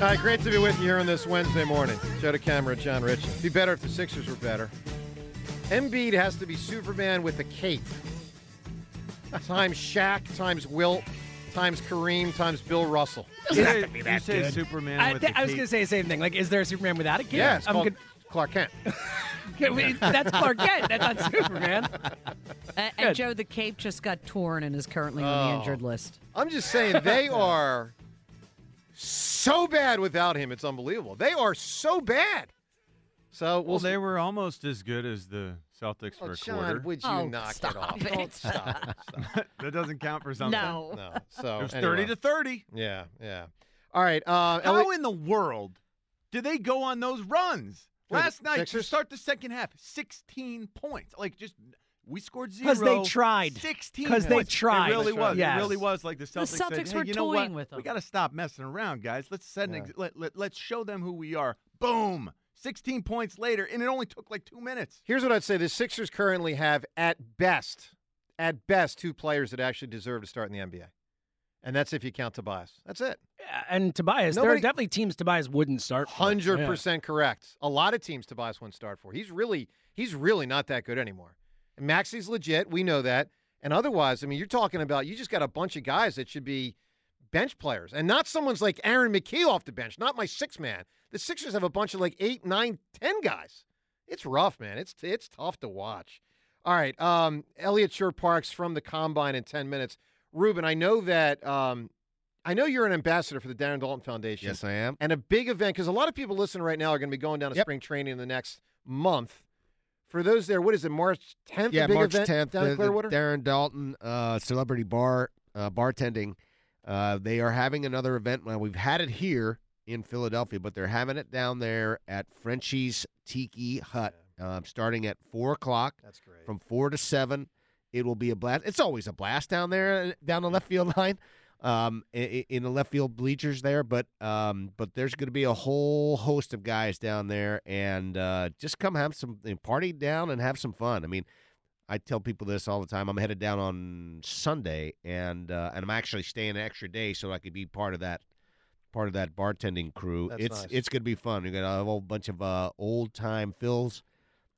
All right, great to be with you here on this Wednesday morning. Joe camera, John Rich. It'd be better if the Sixers were better. Embiid has to be Superman with a cape. Times Shaq, times Wilt, times Kareem, times Bill Russell. Doesn't have to be that you say good. Superman I, with th- the I was cape. going to say the same thing. Like, is there a Superman without a cape? Yeah, it's I'm called gonna- Clark Kent. Okay, that's Clark Kent. That's not Superman. And Good. Joe, the cape just got torn and is currently on the Oh. injured list. I'm just saying they are so bad without him. It's unbelievable. They are so bad. So we'll Well, they were almost as good as the Celtics Oh, for a John, quarter. would you Oh, knock stop it off? it. Don't stop. stop. that doesn't count for something. No. No. So It was anyway. 30 to 30. Yeah, yeah. All right. Uh, How Eliot- in the world did they go on those runs? Last night, to start the second half, 16 points. Like, just, we scored zero. Because they tried. Sixteen because they tried. It really That's was. right. It really was like the Celtics, Celtics said, hey, were you know what? toying with We got to stop messing around, guys. Let's send Yeah. ex- let, let, let's show them who we are. Boom. 16 points later, and it only took like two minutes. Here's what I'd say: the Sixers currently have, at best, at best, two players that actually deserve to start in the NBA, and that's if you count Tobias. That's it. Yeah, and Tobias, there are definitely teams Tobias wouldn't start. for. Hundred Yeah. percent correct. A lot of teams Tobias wouldn't start for. He's really, he's really not that good anymore. Maxey's legit. We know that. And otherwise, I mean, you're talking about you just got a bunch of guys that should be bench players, and not someone's like Aaron McKie off the bench. Not my six man. The Sixers have a bunch of like eight, nine, ten guys. It's rough, man. It's it's tough to watch. All right, um, Eliot Parks from the Combine in ten minutes. Ruben, I know that um, I know you're an ambassador for the Darren Daulton Foundation. Yes, I am. And a big event because a lot of people listening right now are going to be going down to Yep. spring training in the next month. For those there, what is it? March 10th. Yeah, March event 10th. down the- in the Clearwater. Darren Daulton uh, Celebrity Bar uh, Bartending. Uh, they are having another event. Well, we've had it here in Philadelphia, but they're having it down there at Frenchy's Tiki Hut, uh, starting at four o'clock. That's great. From four to seven, it will be a blast. It's always a blast down there, uh, down the left field line, um, in the left field bleachers there. But um, but there's going to be a whole host of guys down there, and uh, just come have some party down and have some fun. I mean. I tell people this all the time. I'm headed down on Sunday, and uh, and I'm actually staying an extra day so I could be part of that part of that bartending crew. That's it's nice. it's gonna be fun. We got a whole bunch of uh, old time fills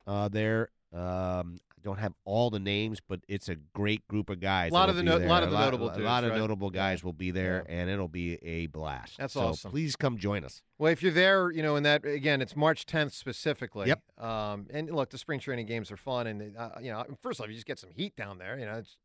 uh, there. Um, don't have all the names, but it's a great group of guys. Lot of the no- lot of the a lot, notable a dudes, lot of right? notable Yeah. guys will be there, and it'll be a blast. That's so awesome. Please come join us. Well, if you're there, you know, in that again, it's March 10th specifically. Yep. Um, and look, the spring training games are fun, and uh, you know, first off, you just get some heat down there. You know, it's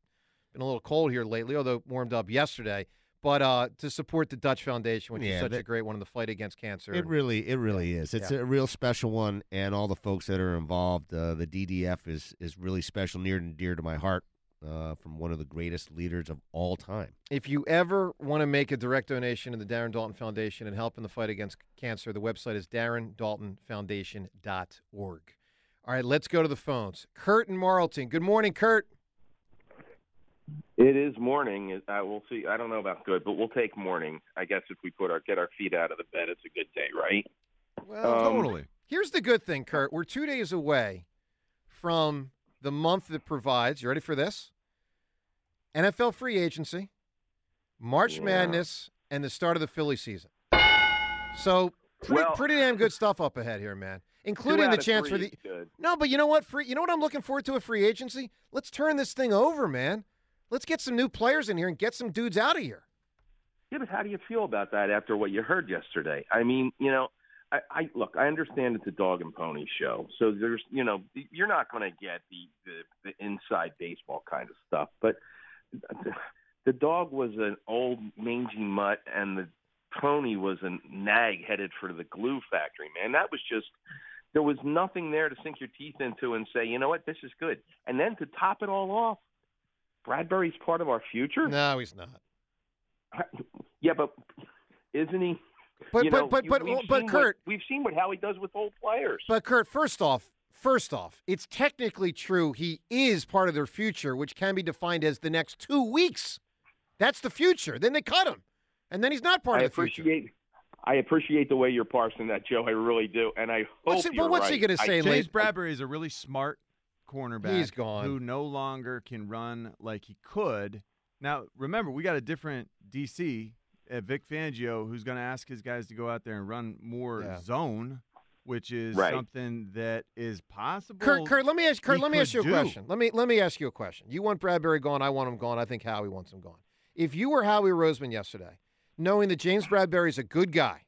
been a little cold here lately, although it warmed up yesterday. But uh, to support the Dutch Foundation, which is Yeah, such a great one in the fight against cancer. It really, it really is. It's Yeah. a real special one, and all the folks that are involved. Uh, the DDF is is really special, near and dear to my heart. uh, from one of the greatest leaders of all time. If you ever want to make a direct donation to the Darren Daulton Foundation and help in the fight against cancer, the website is darrendaultonfoundation.org. All right, let's go to the phones. Kurt and Marlton. Good morning, Kurt. It is morning. Uh, we'll see. I don't know about good, but we'll take morning. I guess if we put our get our feet out of the bed, it's a good day, right? Well, Um, Here's the good thing, Kurt. We're two days away from the month that provides. You ready for this? NFL free agency, March Yeah. Madness, and the start of the Philly season. So pretty, Well- pretty damn good stuff up ahead here, man. Including the chance for the no, but you know what? Free. You know what I'm looking forward to a free agency. Let's turn this thing over, man. Let's get some new players in here and get some dudes out of here. Yeah, but how do you feel about that after what you heard yesterday? I mean, you know, I, I look. I understand it's a dog and pony show, so there's, you know, you're not going to get the, the the inside baseball kind of stuff. But the dog was an old mangy mutt, and the pony was a nag headed for the glue factory. Man, that was just. There was nothing there to sink your teeth into and say, you know what, this is good. And then to top it all off, Bradberry's part of our future. No, he's not. Yeah, but isn't he? But- you but- know, but- you- but- we've but seen what- Kurt- we've seen what Howie does with old players. But Kurt, first off, first off, it's technically true he is part of their future, which can be defined as the next two weeks. That's the future. Then they cut him, and then he's not part I of the future. I appreciate the way you're parsing that, Joe. I really do, and I hope What's he- but you're what's he gonna I- say, James Bradberry is a really smart cornerback. He's gone. Who no longer can run like he could. Now, remember, we got a different DC at uh, Vic Fangio who's going to ask his guys to go out there and run more Yeah. zone, which is Right. something that is possible. Kurt, Kurt, let me ask Kurt, let me ask you a do. question. Let me let me ask you a question. You want Bradberry gone, I want him gone. I think Howie wants him gone. If you were Howie Roseman yesterday, knowing that James Bradberry is a good guy,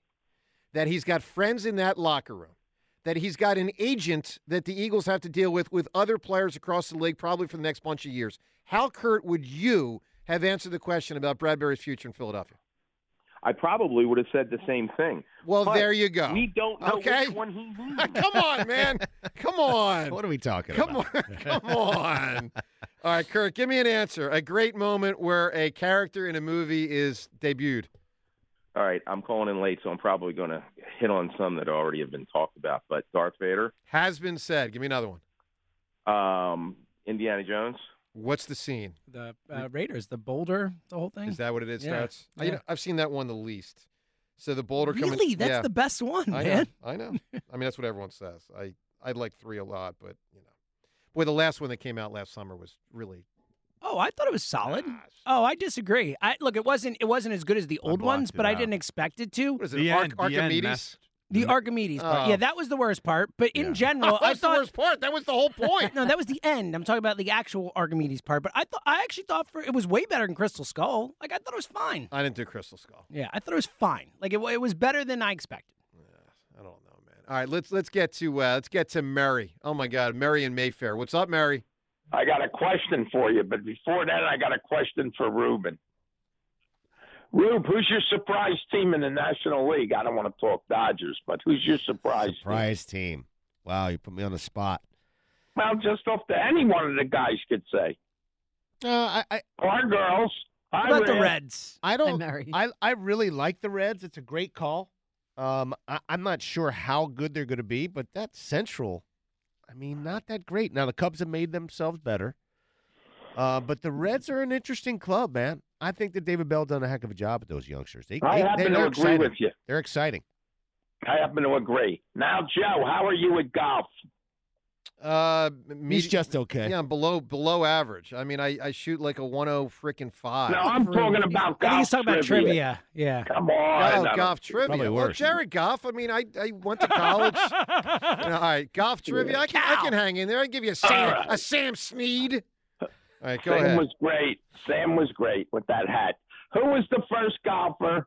that he's got friends in that locker room, that he's got an agent that the Eagles have to deal with with other players across the league probably for the next bunch of years. How Kurt would you have answered the question about Bradberry's future in Philadelphia? I probably would have said the same thing. Well, But there you go. We don't know Okay. which one he means. Come on, man. Come on. What are we talking Come about? on. Come on. All right, Kurt, give me an answer. A great moment where a character in a movie is debuted. All right, I'm calling in late, so I'm probably going to hit on some that already have been talked about. But Darth Vader, Has been said. Give me another one. um, Indiana Jones. What's the scene? The uh, Raiders, the Boulder, the whole thing. Is that what it is? Yeah. Starts. I, you know, I've seen that one the least. So the boulder coming. Really? That's yeah. the best one, I man. know. I know. I mean, that's what everyone says. I I like three a lot, but you know, boy, the last one that came out last summer was really. Oh, I thought it was solid. Oh, I disagree. I look, it wasn't it wasn't as good as the old ones, but it I out. didn't expect it to. What is it? The Arch- end- the Archimedes. messed- The Archimedes part. Oh. Yeah, that was the worst part. But in Yeah. general, I That's the worst part. That was the whole point. no, that was the end. I'm talking about the actual Archimedes part. But I thought I actually thought for it was way better than Crystal Skull. Like I thought it was fine. I didn't do Crystal Skull. Yeah, I thought it was fine. Like it, it was better than I expected. Yeah, I don't know, man. All right, let's let's get to uh, let's get to Mary. Oh my God, Mary in Mayfair. What's up, Mary? I got a question for you, but before that, I got a question for Ruben. Rube, who's your surprise team in the National League? I don't want to talk Dodgers, but who's your surprise? Team? Surprise team. Wow, you put me on the spot. Well, just off the any one of the guys could say. Uh, I, I, Or girls. What I about the Reds? I don't. Mary. I I really like the Reds. It's a great call. Um, I, I'm not sure how good they're going to be, but that Central, I mean, not that great. Now the Cubs have made themselves better, uh, but the Reds are an interesting club, man. I think that David Bell done a heck of a job with those youngsters. They, I they, happen they're to agree exciting. with you. They're exciting. I happen to agree. Now, Joe, how are you at golf? Uh, He's medi- just okay. Yeah, I'm below below average. I mean, I, I shoot like a 10 freaking five. No, I'm talking about golf I think he's talking about trivia. trivia. Yeah. Come on. Oh, I golf trivia. Probably Well, worse. Jared Goff. I mean, I, I went to college. You know, all right, golf trivia. I can, I can hang in there. I give you a Sam, right. a Sam Snead. All right, go Sam ahead. was great. Sam was great with that hat. Who was the first golfer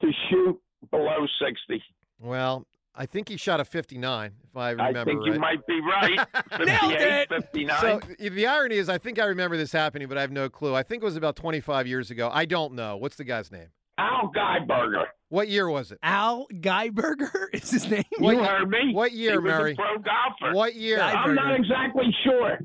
to shoot below 60? Well, I think he shot a 59, if I remember I think right. you might be right. Nailed 58, it. 59. So the irony is, I think I remember this happening, but I have no clue. I think it was about 25 years ago. I don't know. What's the guy's name? Al Geiberger. What year was it? Al Geiberger is his name. You heard me. What year, he was Mary? a pro golfer. What year? Guy- I'm not exactly sure.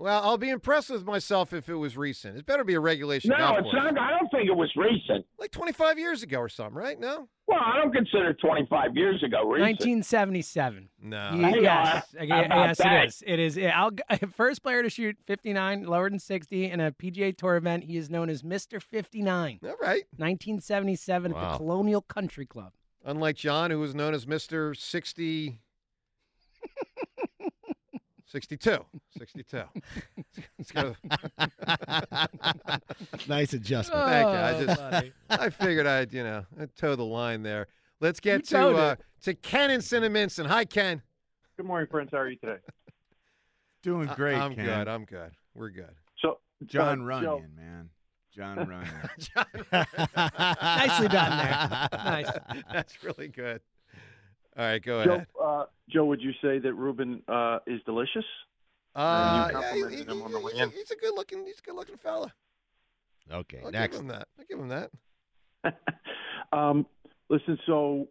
Well, I'll be impressed with myself if it was recent. It better be a regulation No, golf it's course. not. I don't think it was recent. Like 25 years ago or something, right? No? Well, I don't consider 25 years ago recent. 1977. No. Ye- Hang yes, on. Okay, How yes, that? it is. It is. I'll, g- first player to shoot 59 lower than 60 in a PGA Tour event. He is known as Mr. 59. All right. 1977 at the Colonial Country Club. Unlike John, who was known as Mr. 60. 62. 62. It's got Nice adjustment. Thank you. I Oh, just buddy. I figured I'd, you know, I'd toe the line there. Let's get You to towed uh, to Ken and Cinnaminson. Hi, Ken. Good morning, friends. How are you today? Doing great, I'm Ken. good. I'm good. We're good. So, John uh, Runyan, Joe, man. John Runyan. Nicely done there. Nice. That's really good. All right, go Joe, ahead. uh, Joe, would you say that Ruben uh, is delicious? Uh, yeah, he- complimented he- him he's, a, in. he's a good looking. He's a good looking fella. Okay, I'll next. give him that. I'll give him that. Um, listen, so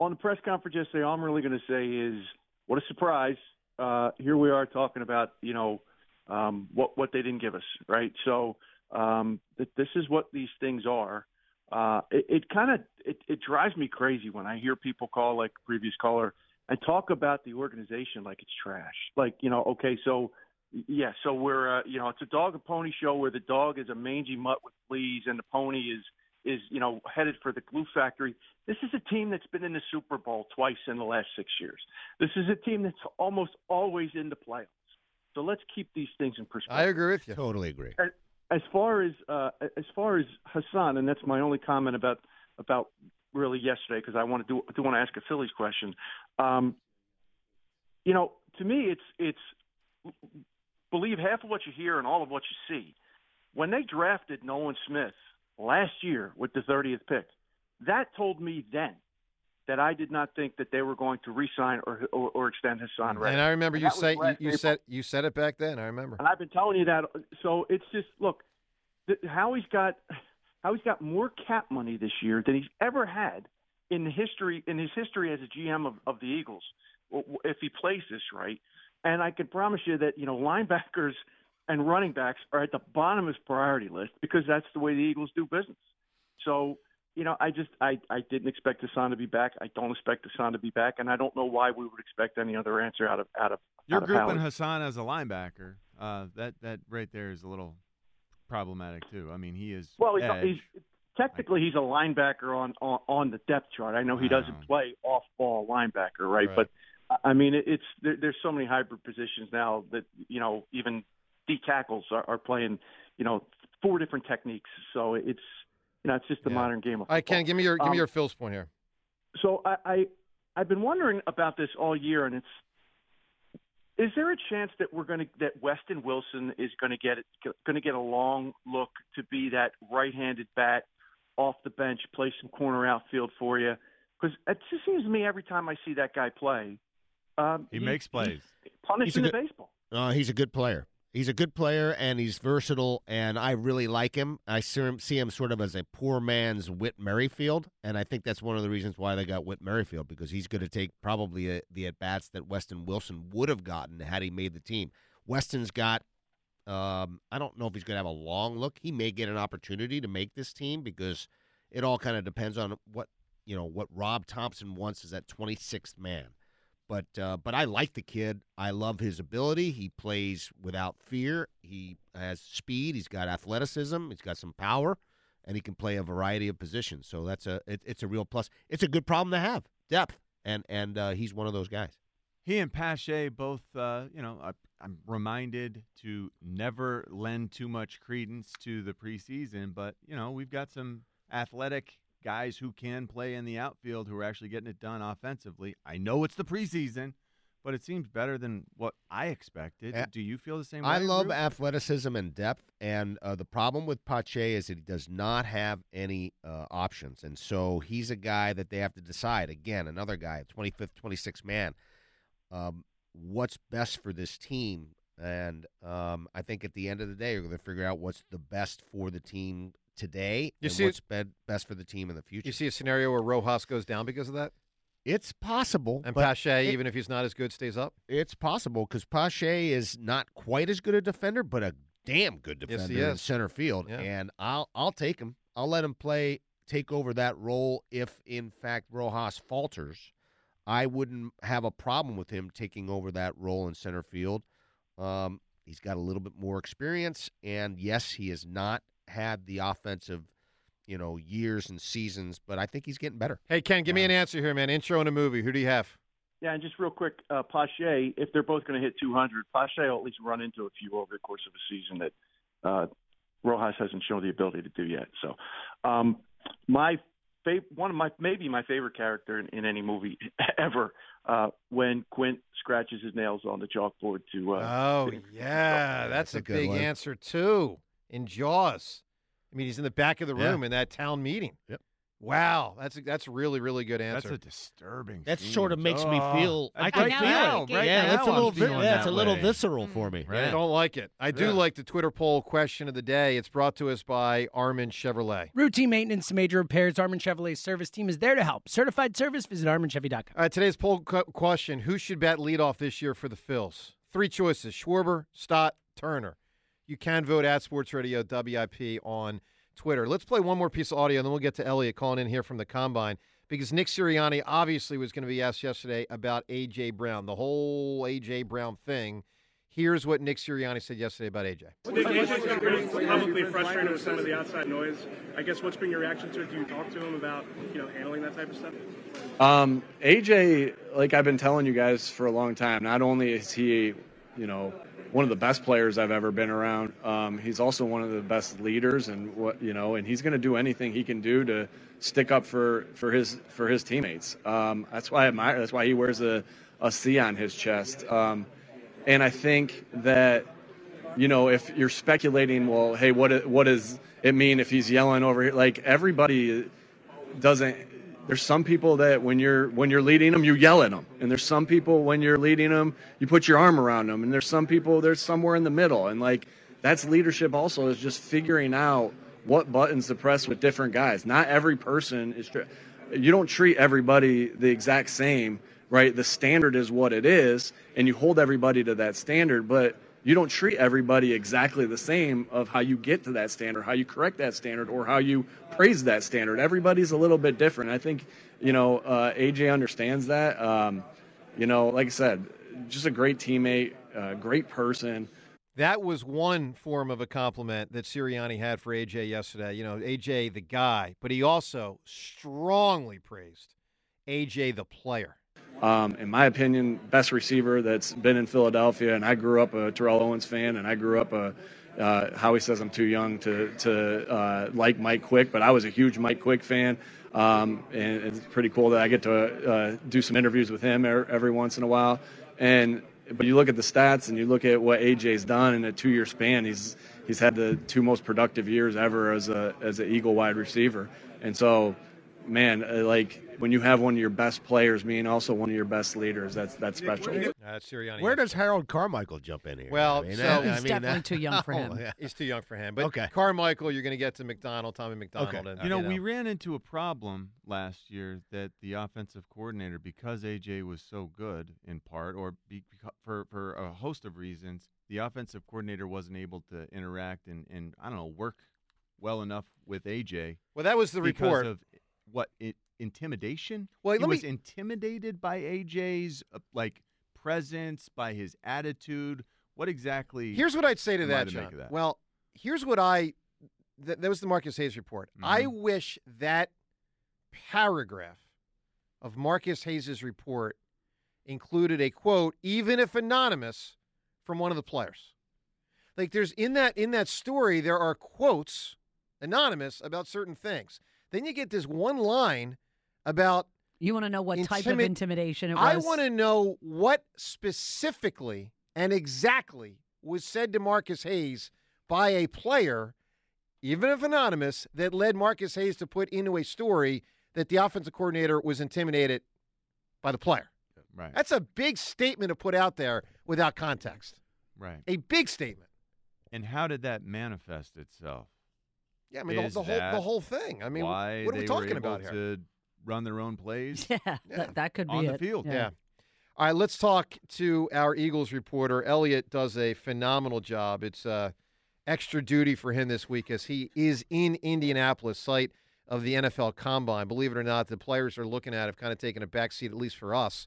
on the press conference yesterday, all I'm really going to say is, what a surprise! Uh, here we are talking about, you know, um, what what they didn't give us, right? So um, th- this is what these things are. Uh, it, it kind of it, it drives me crazy when I hear people call like previous caller and talk about the organization like it's trash. Like you know, okay, so yeah, so we're uh, you know it's a dog and pony show where the dog is a mangy mutt with fleas and the pony is is you know headed for the glue factory. This is a team that's been in the Super Bowl twice in the last six years. This is a team that's almost always in the playoffs. So let's keep these things in perspective. I agree with you. Totally agree. As- As far as uh, as far as Haason, and that's my only comment about about really yesterday because I want to do do want to ask a Phillies question. Um, you know, to me, it's it's believe half of what you hear and all of what you see. When they drafted Nolan Smith last year with the 30th pick, that told me then that I did not think that they were going to re-sign or or, or extend Haason Reddick. And I remember And you say you, you said you said it back then. I remember. And I've been telling you that. So it's just look, th- Howie's got Howie's got more cap money this year than he's ever had in the history in his history as a GM of, of the Eagles. If he plays this right, and I can promise you that you know linebackers and running backs are at the bottom of his priority list because that's the way the Eagles do business. So you know, I just I I didn't expect Haason to be back. I don't expect Haason to be back, and I don't know why we would expect any other answer out of out of You're out of grouping. Haason as a linebacker. Uh, that that right there is a little problematic too. I mean, he is Well, he's, he's technically he's a linebacker on, on on the depth chart. I know he doesn't play off ball linebacker, right? Right. But I- mean, it, it's there, there's so many hybrid positions now that you know even D tackles are, are playing you know four different techniques. So it's you know it's just the modern game of All right, football. Ken, give me your give Um, me your Phil's point here. So I, I I've been wondering about this all year, and it's is there a chance that we're going to that Weston Wilson is going to get going to get a long look to be that right-handed bat off the bench, play some corner outfield for you? Because it just seems to me every time I see that guy play, um, He makes plays. he's punishing He's a the good- baseball. Uh, he's a good player. He's a good player, and he's versatile, and I really like him. I see him, see him sort of as a poor man's Whit Merrifield, and I think that's one of the reasons why they got Whit Merrifield because he's going to take probably a, the at bats that Weston Wilson would have gotten had he made the team. Weston's got. Um, I don't know if he's going to have a long look. He may get an opportunity to make this team because it all kind of depends on what you know what Rob Thomson wants as that 26th man. But uh, but I like the kid. I love his ability. He plays without fear. He has speed. He's got athleticism. He's got some power, and he can play a variety of positions. So that's a it, it's a real plus. It's a good problem to have depth, and and uh, he's one of those guys. He and Pache both, uh, you know, I, I'm reminded to never lend too much credence to the preseason, but, you know, we've got some athletic guys who can play in the outfield who are actually getting it done offensively. I know it's the preseason, but it seems better than what I expected. Do you feel the same way? I love athleticism and depth, and uh, the problem with Pache is that he does not have any uh, options, and so he's a guy that they have to decide. Again, another guy, twenty fifth, twenty sixth man. Um, what's best for this team? And um, I think at the end of the day, you're going to figure out what's the best for the team today You and see- what's be- best for the team in the future. You see a scenario where Rojas goes down because of that? It's possible. And Pache, it- even if he's not as good, stays up. It's possible because Pache is not quite as good a defender, but a damn good defender he in center field. Yeah. And I'll I'll take him. I'll let him play, take over that role if in fact Rojas falters. I wouldn't have a problem with him taking over that role in center field. Um, he's got a little bit more experience, and yes, he is not had the offensive, you know, years and seasons, but I think he's getting better. Hey, Ken, give me an answer here, man. Intro in a movie. Who do you have? Yeah, and just real quick, uh, Pache, if they're both going to hit 200, Pache will at least run into a few over the course of a season that uh, Rojas hasn't shown the ability to do yet. So, um, my fav- one of my maybe my favorite character in, in any movie ever uh, when Quint scratches his nails on the chalkboard to. Uh, Oh yeah, that's, a, a good big one. answer too. In Jaws, I mean, he's in the back of the Yeah. room in that town meeting. Yep. Wow, that's a, that's a really really good answer. That's a disturbing. That scene. sort of makes me Oh, feel. I can can feel now, it. right yeah, now it's a I'm little. vi- yeah, it's that a little way. visceral hmm. for me. Right? I don't like it. I do Yeah. like the Twitter poll question of the day. It's brought to us by Armin Chevrolet. Routine maintenance to major repairs. Armin Chevrolet's service team is there to help. Certified service. Visit ArminChevy.com. All uh, right, today's poll cu- question: Who should bat leadoff this year for the Phils? Three choices: Schwarber, Stott, Turner. You can vote at Sports Radio WIP on Twitter. Let's play one more piece of audio, and then we'll get to Eliot calling in here from the combine because Nick Sirianni obviously was going to be asked yesterday about AJ Brown, the whole AJ Brown thing. Here's what Nick Sirianni said yesterday about AJ. Nick, AJ's been pretty publicly frustrated with some of the outside noise. I guess what's been your reaction to it? Do you talk to him about you know handling that type of stuff? Um, AJ, like I've been telling you guys for a long time, not only is he, you know, one of the best players I've ever been around, um, he's also one of the best leaders, and what you know, and he's going to do anything he can do to stick up for for his for his teammates. Um, that's why I admire. That's why he wears a a C on his chest. Um, and I think that you know, if you're speculating, well, hey, what what does it mean if he's yelling over here? Like everybody doesn't. There's some people that when you're when you're leading them, you yell at them, and there's some people when you're leading them, you put your arm around them, and there's some people there's somewhere in the middle, and like that's leadership. Also, is just figuring out what buttons to press with different guys. Not every person is. You don't treat everybody the exact same, right? The standard is what it is, and you hold everybody to that standard, but you don't treat everybody exactly the same of how you get to that standard, how you correct that standard, or how you praise that standard. Everybody's a little bit different. I think, you know, uh, AJ understands that. Um, you know, like I said, just a great teammate, uh, great person. That was one form of a compliment that Sirianni had for AJ yesterday. You know, AJ the guy, but he also strongly praised AJ the player. Um, in my opinion, best receiver that's been in Philadelphia. And I grew up a Terrell Owens fan, and I grew up a. Uh, Howie says I'm too young to to uh, like Mike Quick, but I was a huge Mike Quick fan, um, and it's pretty cool that I get to uh, do some interviews with him er- every once in a while. And but you look at the stats and you look at what AJ's done in a two-year span. He's he's had the two most productive years ever as a as an Eagle wide receiver, and so man, uh, like when you have one of your best players being also one of your best leaders, that's that's special. That's Sirianni. Where does Harold Carmichael jump in here? Well, I mean, so I He's mean, definitely that- too young for him. Oh, yeah. He's too young for him. But Okay. Carmichael, you're going to get to McDonald, Tommy McDonald. Okay. And, You know, we ran into a problem last year that the offensive coordinator, because AJ was so good in part, or be, for for a host of reasons, the offensive coordinator wasn't able to interact and and I don't know work well enough with AJ. Well, that was the report. of what it, intimidation. Well, he was me- intimidated by AJ's uh, like presence, by his attitude. What exactly? Here's what I'd say to that, John. that? Well, here's what I. Th- that was the Marcus Hayes report. I Mm-hmm. wish that paragraph of Marcus Hayes's report included a quote, even if anonymous, from one of the players. Like there's in that in that story, there are quotes anonymous about certain things. Then you get this one line about You want to know what type of intimidation it was? I want to know what specifically and exactly was said to Marcus Hayes by a player, even if anonymous, that led Marcus Hayes to put into a story that the offensive coordinator was intimidated by the player. Right. That's a big statement to put out there without context. Right. A big statement. And how did that manifest itself? Yeah, I mean the, Is the whole the whole thing. I mean, why what are we talking were able about here? To run their own plays. Yeah, That, that could be on the it. field. Yeah. All right, let's talk to our Eagles reporter. Eliot does a phenomenal job. It's uh, extra duty for him this week as he is in Indianapolis, site of the NFL Combine. Believe it or not, the players are looking at have kind of taken a backseat, at least for us,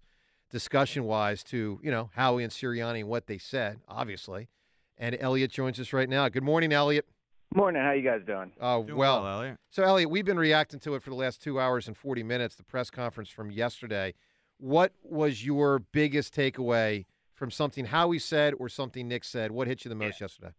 discussion wise, to you know Howie and Sirianni and what they said, obviously. And Eliot joins us right now. Good morning, Eliot. Morning. How you guys doing? Oh Doing well, well, Eliot. So Eliot, we've been reacting to it for the last two hours and forty minutes. The press conference from yesterday. What was your biggest takeaway from something Howie said or something Nick said? What hit you the most yesterday?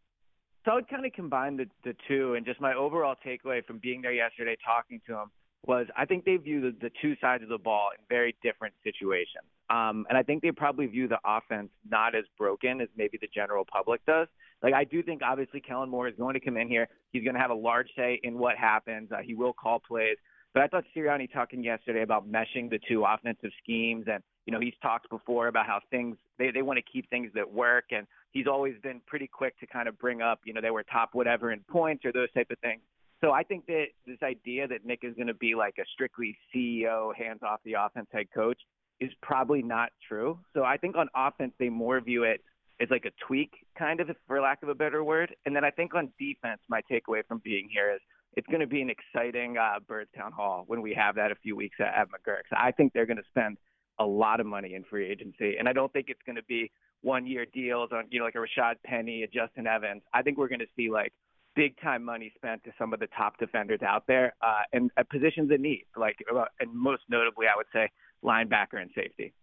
So I would kind of combine the, the two, and just my overall takeaway from being there yesterday, talking to them, was I think they view the, the two sides of the ball in very different situations. Um, and I think they probably view the offense not as broken as maybe the general public does. Like I do think obviously Kellen Moore is going to come in here. He's going to have a large say in what happens. Uh, he will call plays. But I thought Sirianni talking yesterday about meshing the two offensive schemes, and you know he's talked before about how things they they want to keep things that work, and he's always been pretty quick to kind of bring up you know they were top whatever in points or those type of things. So I think that this idea that Nick is going to be like a strictly CEO, hands off the offense head coach is probably not true. So I think on offense they more view it as like a tweak, kind of, for lack of a better word. And then I think on defense, my takeaway from being here is it's going to be an exciting uh, Birdstown Hall when we have that a few weeks at, at McGurk. I think they're going to spend a lot of money in free agency, and I don't think it's going to be one-year deals on you know like a Rashad Penny, a Justin Evans. I think we're going to see like big time money spent to some of the top defenders out there, uh, and at positions in need, like uh, and most notably, I would say linebacker and safety.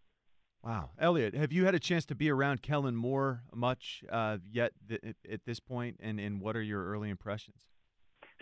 Wow, Eliot, have you had a chance to be around Kellen Moore much uh, yet th- at this point, and and what are your early impressions?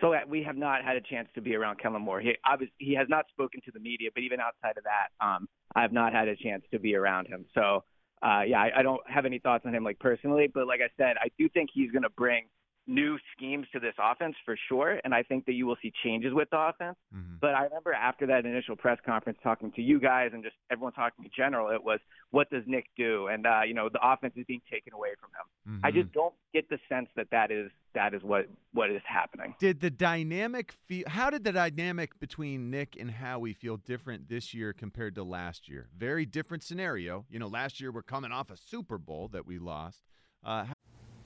So uh, we have not had a chance to be around Kellen Moore. He obviously he has not spoken to the media, but even outside of that, um, I have not had a chance to be around him. So uh, yeah, I, I don't have any thoughts on him like personally, but like I said, I do think he's going to bring new schemes to this offense for sure, and I think that you will see changes with the offense. Mm-hmm. But I remember after that initial press conference, talking to you guys and just everyone talking in general, it was what does Nick do? And uh, you know the offense is being taken away from him. I Mm-hmm. just don't get the sense that that is that is what what is happening. Did the dynamic feel? How did the dynamic between Nick and Howie feel different this year compared to last year? Very different scenario. You know, last year we're coming off a Super Bowl that we lost. Uh,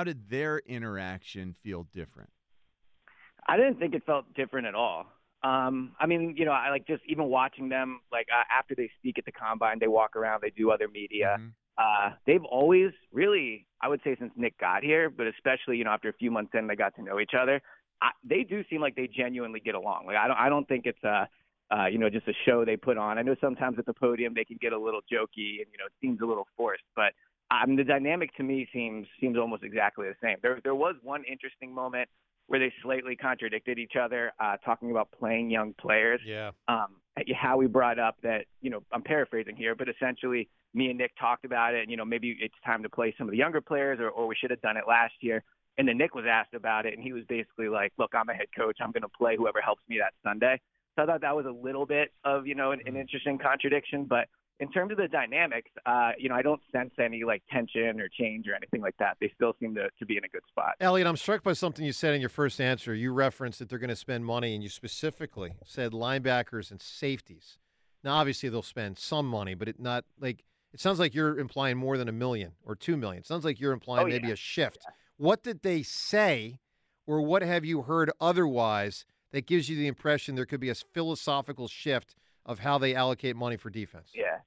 How did their interaction feel different? I didn't think it felt different at all. Um, I mean, you know, I like just even watching them, like uh, after they speak at the combine, they walk around, they do other media. Uh, they've always really, I would say, since Nick got here, but especially, you know, after a few months in, they got to know each other. I, they do seem like they genuinely get along. Like I don't, I don't think it's a, uh, you know, just a show they put on. I know sometimes at the podium they can get a little jokey and you know it seems a little forced, but um, the dynamic to me seems seems almost exactly the same. There there was one interesting moment where they slightly contradicted each other, uh, talking about playing young players. Yeah. Um, Howie brought up that you know I'm paraphrasing here, but essentially me and Nick talked about it. And, you know, maybe it's time to play some of the younger players, or, or we should have done it last year. And then Nick was asked about it, and he was basically like, "Look, I'm a head coach. I'm going to play whoever helps me that Sunday." So I thought that was a little bit of you know an, an interesting contradiction. But in terms of the dynamics, uh, you know, I don't sense any like tension or change or anything like that. They still seem to, to be in a good spot. Eliot, I'm struck by something you said in your first answer. You referenced that they're going to spend money, and you specifically said linebackers and safeties. Now, obviously, they'll spend some money, but it not like it sounds like you're implying more than a million or two million. It sounds like you're implying Oh, maybe yeah. a shift. What did they say, or what have you heard otherwise that gives you the impression there could be a philosophical shift of how they allocate money for defense? Yeah.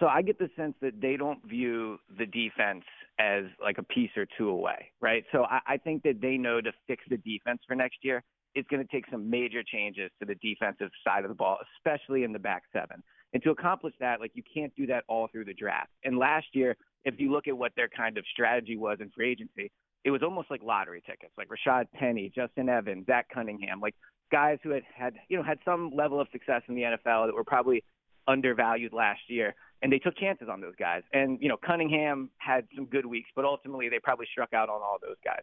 So I get the sense that they don't view the defense as like a piece or two away, right? So I, I think that they know to fix the defense for next year, it's going to take some major changes to the defensive side of the ball, especially in the back seven. And to accomplish that, like you can't do that all through the draft. And last year, if you look at what their kind of strategy was in free agency, it was almost like lottery tickets, like Rashad Penny, Justin Evans, Zach Cunningham, like guys who had had you know had some level of success in the NFL that were probably undervalued last year, and they took chances on those guys. And you know Cunningham had some good weeks, but ultimately they probably struck out on all those guys.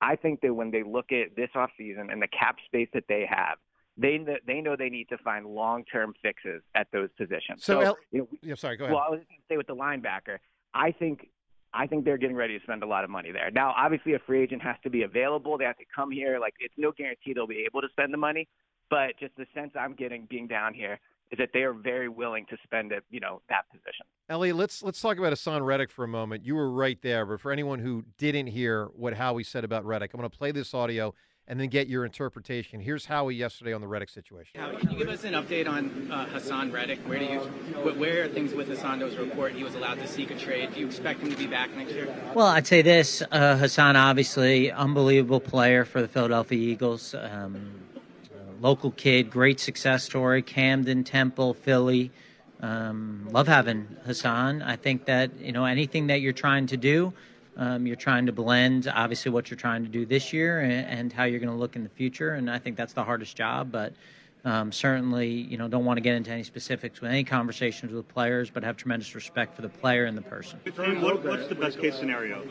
I think that when they look at this offseason and the cap space that they have, they they know they need to find long term fixes at those positions. So, El- you know, yeah, sorry, go ahead. well, I was going to say with the linebacker, I think I think they're getting ready to spend a lot of money there. Now, obviously, a free agent has to be available. They have to come here. Like, it's no guarantee they'll be able to spend the money, but just the sense I'm getting being down here is that they are very willing to spend it, you know, that position. Ellie, let's let's talk about Haason Reddick for a moment. You were right there, but for anyone who didn't hear what Howie said about Reddick, I'm going to play this audio and then get your interpretation. Here's Howie yesterday on the Reddick situation. Howie, can you give us an update on uh, Haason Reddick? Where do you, where are things with Haason? There report he was allowed to seek a trade. Do you expect him to be back next year? Well, I'd say this uh, Haason, obviously, unbelievable player for the Philadelphia Eagles. Um, local kid, great success story. Camden, Temple, Philly. Um, love having Haason. I think that, you know, anything that you're trying to do, um, you're trying to blend, obviously, what you're trying to do this year and, and how you're going to look in the future. And I think that's the hardest job. But um, certainly, you know, don't want to get into any specifics with any conversations with players, but have tremendous respect for the player and the person. What, what's the best case scenario?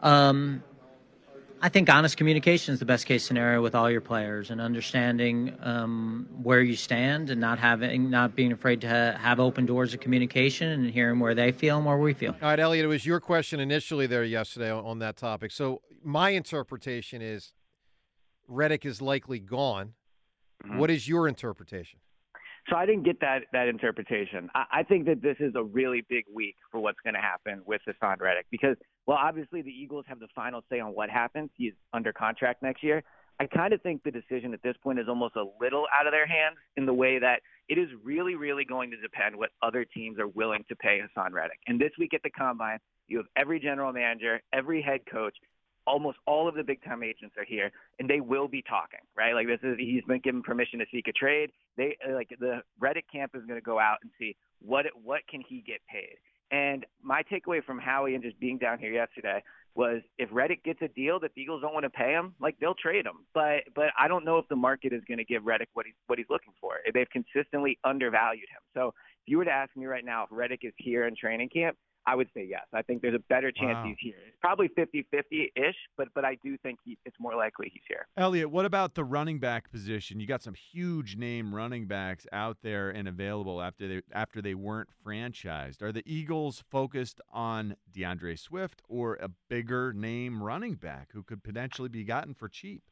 Um, I think honest communication is the best case scenario with all your players, and understanding um, where you stand, and not having, not being afraid to ha- have open doors of communication, and hearing where they feel and where we feel. All right, Eliot, it was your question initially there yesterday on, on that topic. So my interpretation is Reddick is likely gone. What is your interpretation? So I didn't get that that interpretation. I, I think that this is a really big week for what's going to happen with Haason Reddick because, well, obviously the Eagles have the final say on what happens. He's under contract next year. I kind of think the decision at this point is almost a little out of their hands in the way that it is really, really going to depend what other teams are willing to pay Haason Reddick. And this week at the combine, you have every general manager, every head coach, almost all of the big time agents are here and they will be talking right like this is he's been given permission to seek a trade they like the Reddick camp is going to go out and see what what can he get paid and my takeaway from Howie and just being down here yesterday was if Reddick gets a deal that the Eagles don't want to pay him, like they'll trade him. But but I don't know if the market is going to give Reddick what he's what he's looking for. They've consistently undervalued him. So if you were to ask me right now if Reddick is here in training camp, I would say yes. I think there's a better chance Wow. he's here. It's probably 50-50-ish, but but I do think he, it's more likely he's here. Eliot, what about the running back position? You got some huge name running backs out there and available after they after they weren't franchised. Are the Eagles focused on D'Andre Swift or a bigger name running back who could potentially be gotten for cheap?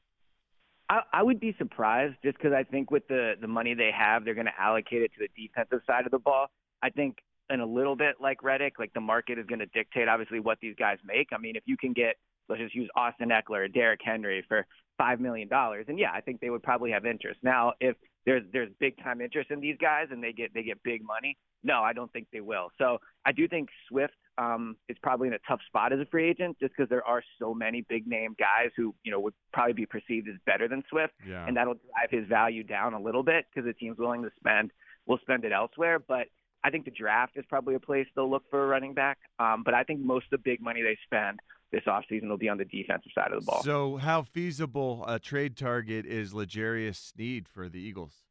I, I would be surprised just because I think with the the money they have, they're going to allocate it to the defensive side of the ball. I think in a little bit like Reddick, like the market is going to dictate obviously what these guys make. I mean, if you can get let's just use Austin Ekeler or Derrick Henry for five million dollars, and yeah, I think they would probably have interest. Now, if there's there's big time interest in these guys and they get they get big money, no, I don't think they will. So I do think Swift um, is probably in a tough spot as a free agent just because there are so many big name guys who you know would probably be perceived as better than Swift, Yeah. and that'll drive his value down a little bit because the team's willing to spend will spend it elsewhere. But I think the draft is probably a place they'll look for a running back. Um, but I think most of the big money they spend this offseason will be on the defensive side of the ball. So, how feasible a trade target is L'Jarius Sneed for the Eagles?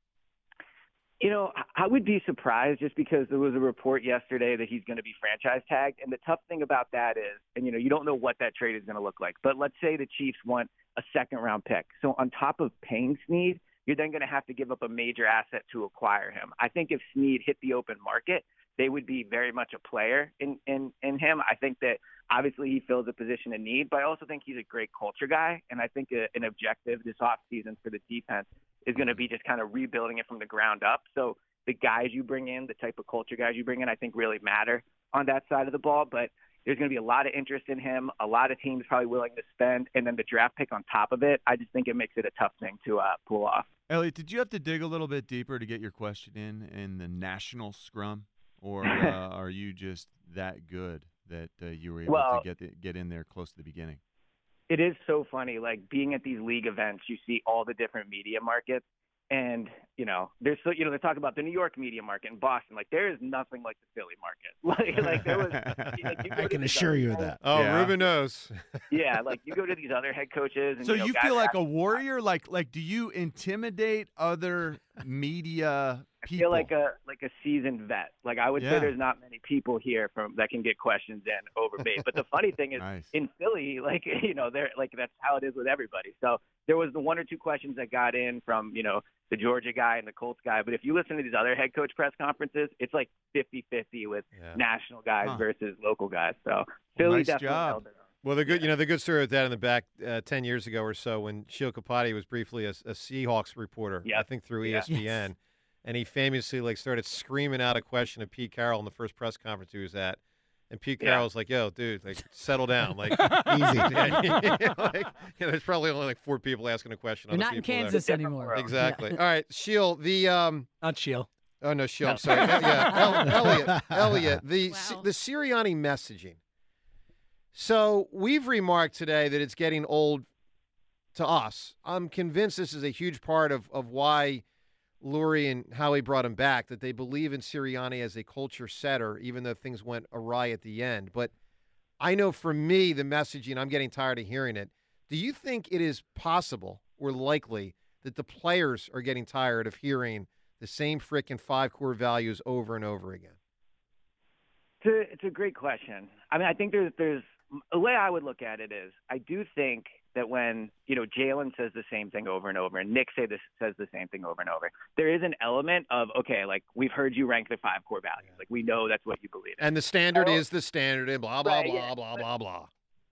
You know, I- would be surprised just because there was a report yesterday that he's going to be franchise tagged. And the tough thing about that is, and you know, you don't know what that trade is going to look like. But let's say the Chiefs want a second round pick. So on top of paying Sneed, you're then going to have to give up a major asset to acquire him. I think if Sneed hit the open market, they would be very much a player in in in him. I think that obviously he fills a position of need, but I also think he's a great culture guy, and I think a, an objective this offseason for the defense is going to be just kind of rebuilding it from the ground up. So the guys you bring in, the type of culture guys you bring in, I think really matter on that side of the ball. But there's going to be a lot of interest in him, a lot of teams probably willing to spend, and then the draft pick on top of it. I just think it makes it a tough thing to uh, pull off. Eliot, did you have to dig a little bit deeper to get your question in in the national scrum, or uh, are you just that good that uh, you were able Well- to get the, get in there close to the beginning? it is so funny like being at these league events you see all the different media markets and you know there's so you know they talk about the new york media market and boston like there is nothing like the philly market like like there was like, you I can assure you of that. Oh, Yeah. Ruben knows. yeah like you go to these other head coaches and So you, know, you feel like a warrior? Like like do you intimidate other media I feel like a like a seasoned vet. Like I would Yeah. say, there's not many people here from that can get questions in over bait. But the funny thing is, Nice. in Philly, like you know, they're like that's how it is with everybody. So there was the one or two questions that got in from you know the Georgia guy and the Colts guy. But if you listen to these other head coach press conferences, it's like 50-50 with Yeah. national guys Huh. versus local guys. So Philly nice definitely job. held their own. Well, the good, you know, the good story with that in the back uh, ten years ago or so, when Sheil Kapadia was briefly a, a Seahawks reporter, I think through ESPN. Yeah. ESPN, and he famously like started screaming out a question of Pete Carroll in the first press conference he was at, and Pete Yeah. Carroll was like, "Yo, dude, like settle down, like Easy. Yeah, like, you know, there's probably only like four people asking a question. You're other not in people there. Kansas anymore. Exactly. Yeah. All right, Sheil, the um, not Sheil. Oh no, Sheil. No. I'm sorry. El- yeah, El- Eliot. Eliot. The the Sirianni messaging. So we've remarked today that it's getting old to us. I'm convinced this is a huge part of, of why Lurie and Howie brought him back, that they believe in Sirianni as a culture setter, even though things went awry at the end. But I know for me, the messaging, I'm getting tired of hearing it. Do you think it is possible or likely that the players are getting tired of hearing the same frickin' five core values over and over again? It's a, it's a great question. I mean, I think there's there's the way I would look at it is I do think that when you know Jalen says the same thing over and over, and Nick say this says the same thing over and over, there is an element of okay, like we've heard you rank the five core values, like we know that's what you believe. in. And the standard is the standard, and blah blah Right, blah yeah. blah blah blah.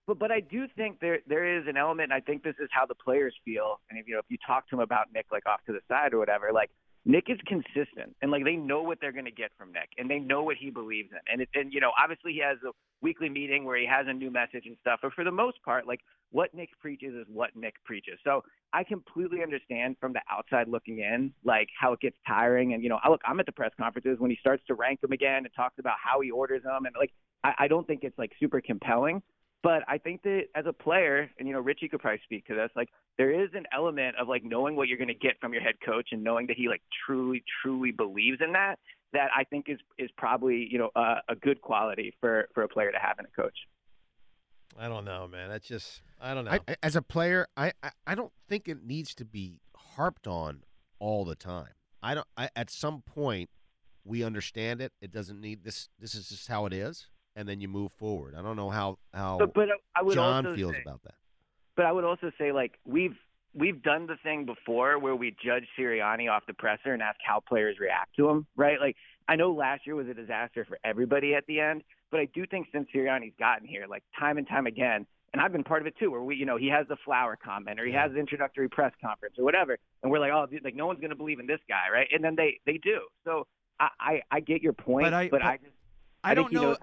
But but I do think there there is an element. And I think this is how the players feel. And if you know if you talk to them about Nick like off to the side or whatever, like Nick is consistent and like they know what they're going to get from Nick and they know what he believes in. And it, and you know obviously he has a weekly meeting where he has a new message and stuff. But for the most part, like what Nick preaches is what Nick preaches. So I completely understand from the outside looking in, like how it gets tiring. And you know, I look, I'm at the press conferences when he starts to rank them again and talks about how he orders them, and like I, I don't think it's like super compelling. But I think that as a player, and you know, Richie could probably speak to this, like there is an element of like knowing what you're going to get from your head coach and knowing that he like truly, truly believes in that. That I think is is probably you know a, a good quality for for a player to have in a coach. I don't know, man. That's just I don't know. I, I- as a player, I, I I don't think it needs to be harped on all the time. I don't. I, at some point, we understand it. It doesn't need this. This is just how it is, and then you move forward. I don't know how how But- but I would John also feels say- about that. But I would also say like we've we've done the thing before where we judge Sirianni off the presser and ask how players react to him, right? Like I know last year was a disaster for everybody at the end, but I do think since Sirianni's gotten here, like time and time again, and I've been part of it too, where we, you know, he has the flower comment or he has the introductory press conference or whatever, and we're like, oh, dude, like no one's gonna believe in this guy, right? And then they they do. So I I, I get your point, But I- but I just I think don't know-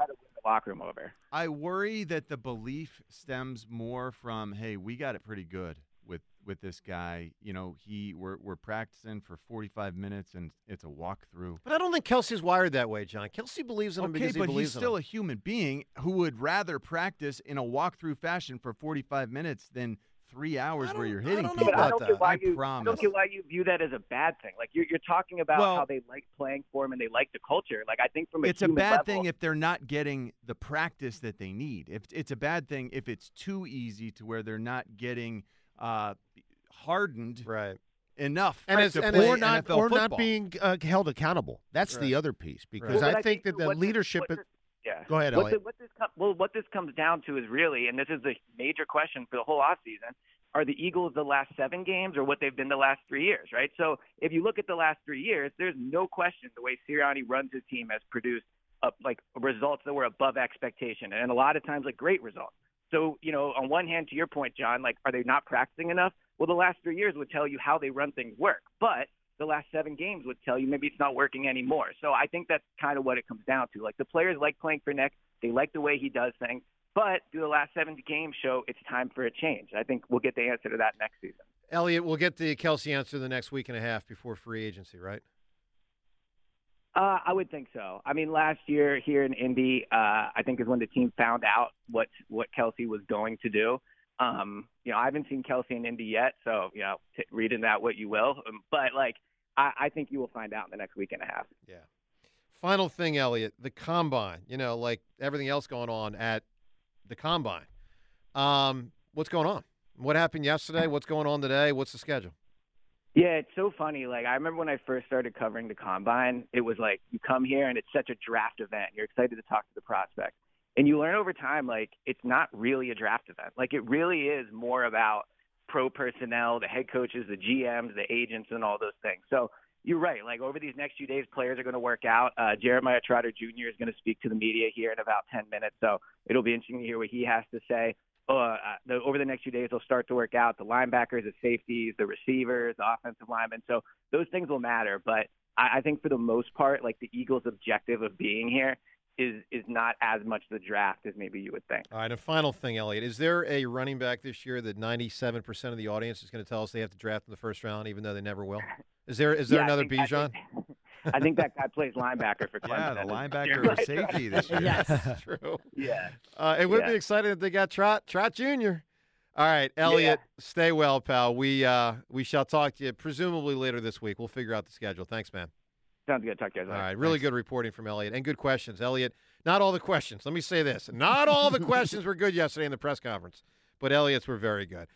knows how to win the locker room over. I worry that the belief stems more from, hey, we got it pretty good with with this guy. You know, he we're we're practicing for 45 minutes and it's a walkthrough. But I don't think Kelce's wired that way, John. Kelce believes in him Okay, because he but believes he's in still him. a human being who would rather practice in a walkthrough fashion for 45 minutes than three hours where you're hitting people. But I don't get why I you I don't get why you view that as a bad thing. Like you're you're talking about Well- how they like playing for him and they like the culture. Like I think from a it's a bad level, thing if they're not getting the practice that they need. If it's a bad thing if it's too easy to where they're not getting uh, hardened right enough and to it's, play or not NFL or football. not being uh, held accountable. That's the other piece because Well, I but think that the what leadership. what this- yeah. Go ahead, what, Eliot. what this com- well, what this comes down to is really, and this is the major question for the whole offseason. are the Eagles the last seven games or what they've been the last three years, right? So if you look at the last three years, there's no question the way Sirianni runs his team has produced uh, like results that were above expectation, and a lot of times like great results. So you know, on one hand, to your point, John, like are they not practicing enough? Well, the last three years would tell you how they run things work, but the last seven games would tell you maybe it's not working anymore. So I think that's kind of what it comes down to. Like the players like playing for Nick, they like the way he does things. But do the last seven games show it's time for a change? I think we'll get the answer to that next season. Eliot, we'll get the Kelce answer the next week and a half before free agency, right? Uh, I would think so. I mean, last year here in Indy, uh, I think is when the team found out what what Kelce was going to do. Um, you know, I haven't seen Kelce and Indy yet, so you know, t- read in that what you will. Um, but like, I, I think you will find out in the next week and a half. Yeah. Final thing, Eliot, the combine. You know, like everything else going on at the combine. Um, what's going on? What happened yesterday? What's going on today? What's the schedule? Yeah, it's so funny. Like I remember when I first started covering the combine, it was like you come here and it's such a draft event. You're excited to talk to the prospect. And you learn over time like it's not really a draft event. Like it really is more about pro personnel, the head coaches, the GMs, the agents and all those things. So you're right. Like over these next few days, players are going to work out. Uh, Jeremiah Trotter Jr. is going to speak to the media here in about 10 minutes. So it'll be interesting to hear what he has to say uh, the, over the next few days, they'll start to work out the linebackers, the safeties, the receivers, the offensive linemen. So those things will matter. But I, I think for the most part, like the Eagles' objective of being here is is not as much the draft as maybe you would think. All right, a final thing, Eliot. Is there a running back this year that 97% of the audience is going to tell us they have to draft in the first round, even though they never will? Is there is there Yeah, another think- I Bijan? think- I think that guy plays linebacker for Clemson. Yeah, the linebacker or safety this year. Yes, true. Yeah. Uh, it would Yeah. be exciting if they got Trot Trot Jr. All right, Eliot, stay well, pal. We uh, we shall talk to you presumably later this week. We'll figure out the schedule. Thanks, man. Sounds good. Talk to you guys All later. right, really good reporting from Eliot and good questions, Eliot. Not all the questions. Let me say this: not all the questions were good yesterday in the press conference, but Eliot's were very good.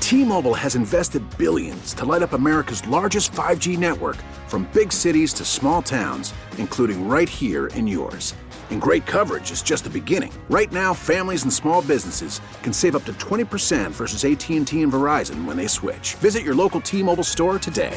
T-Mobile has invested billions to light up America's largest 5G network from big cities to small towns, including right here in yours. And great coverage is just the beginning. Right now, families and small businesses can save up to 20% versus AT&T and Verizon when they switch. Visit your local T-Mobile store today.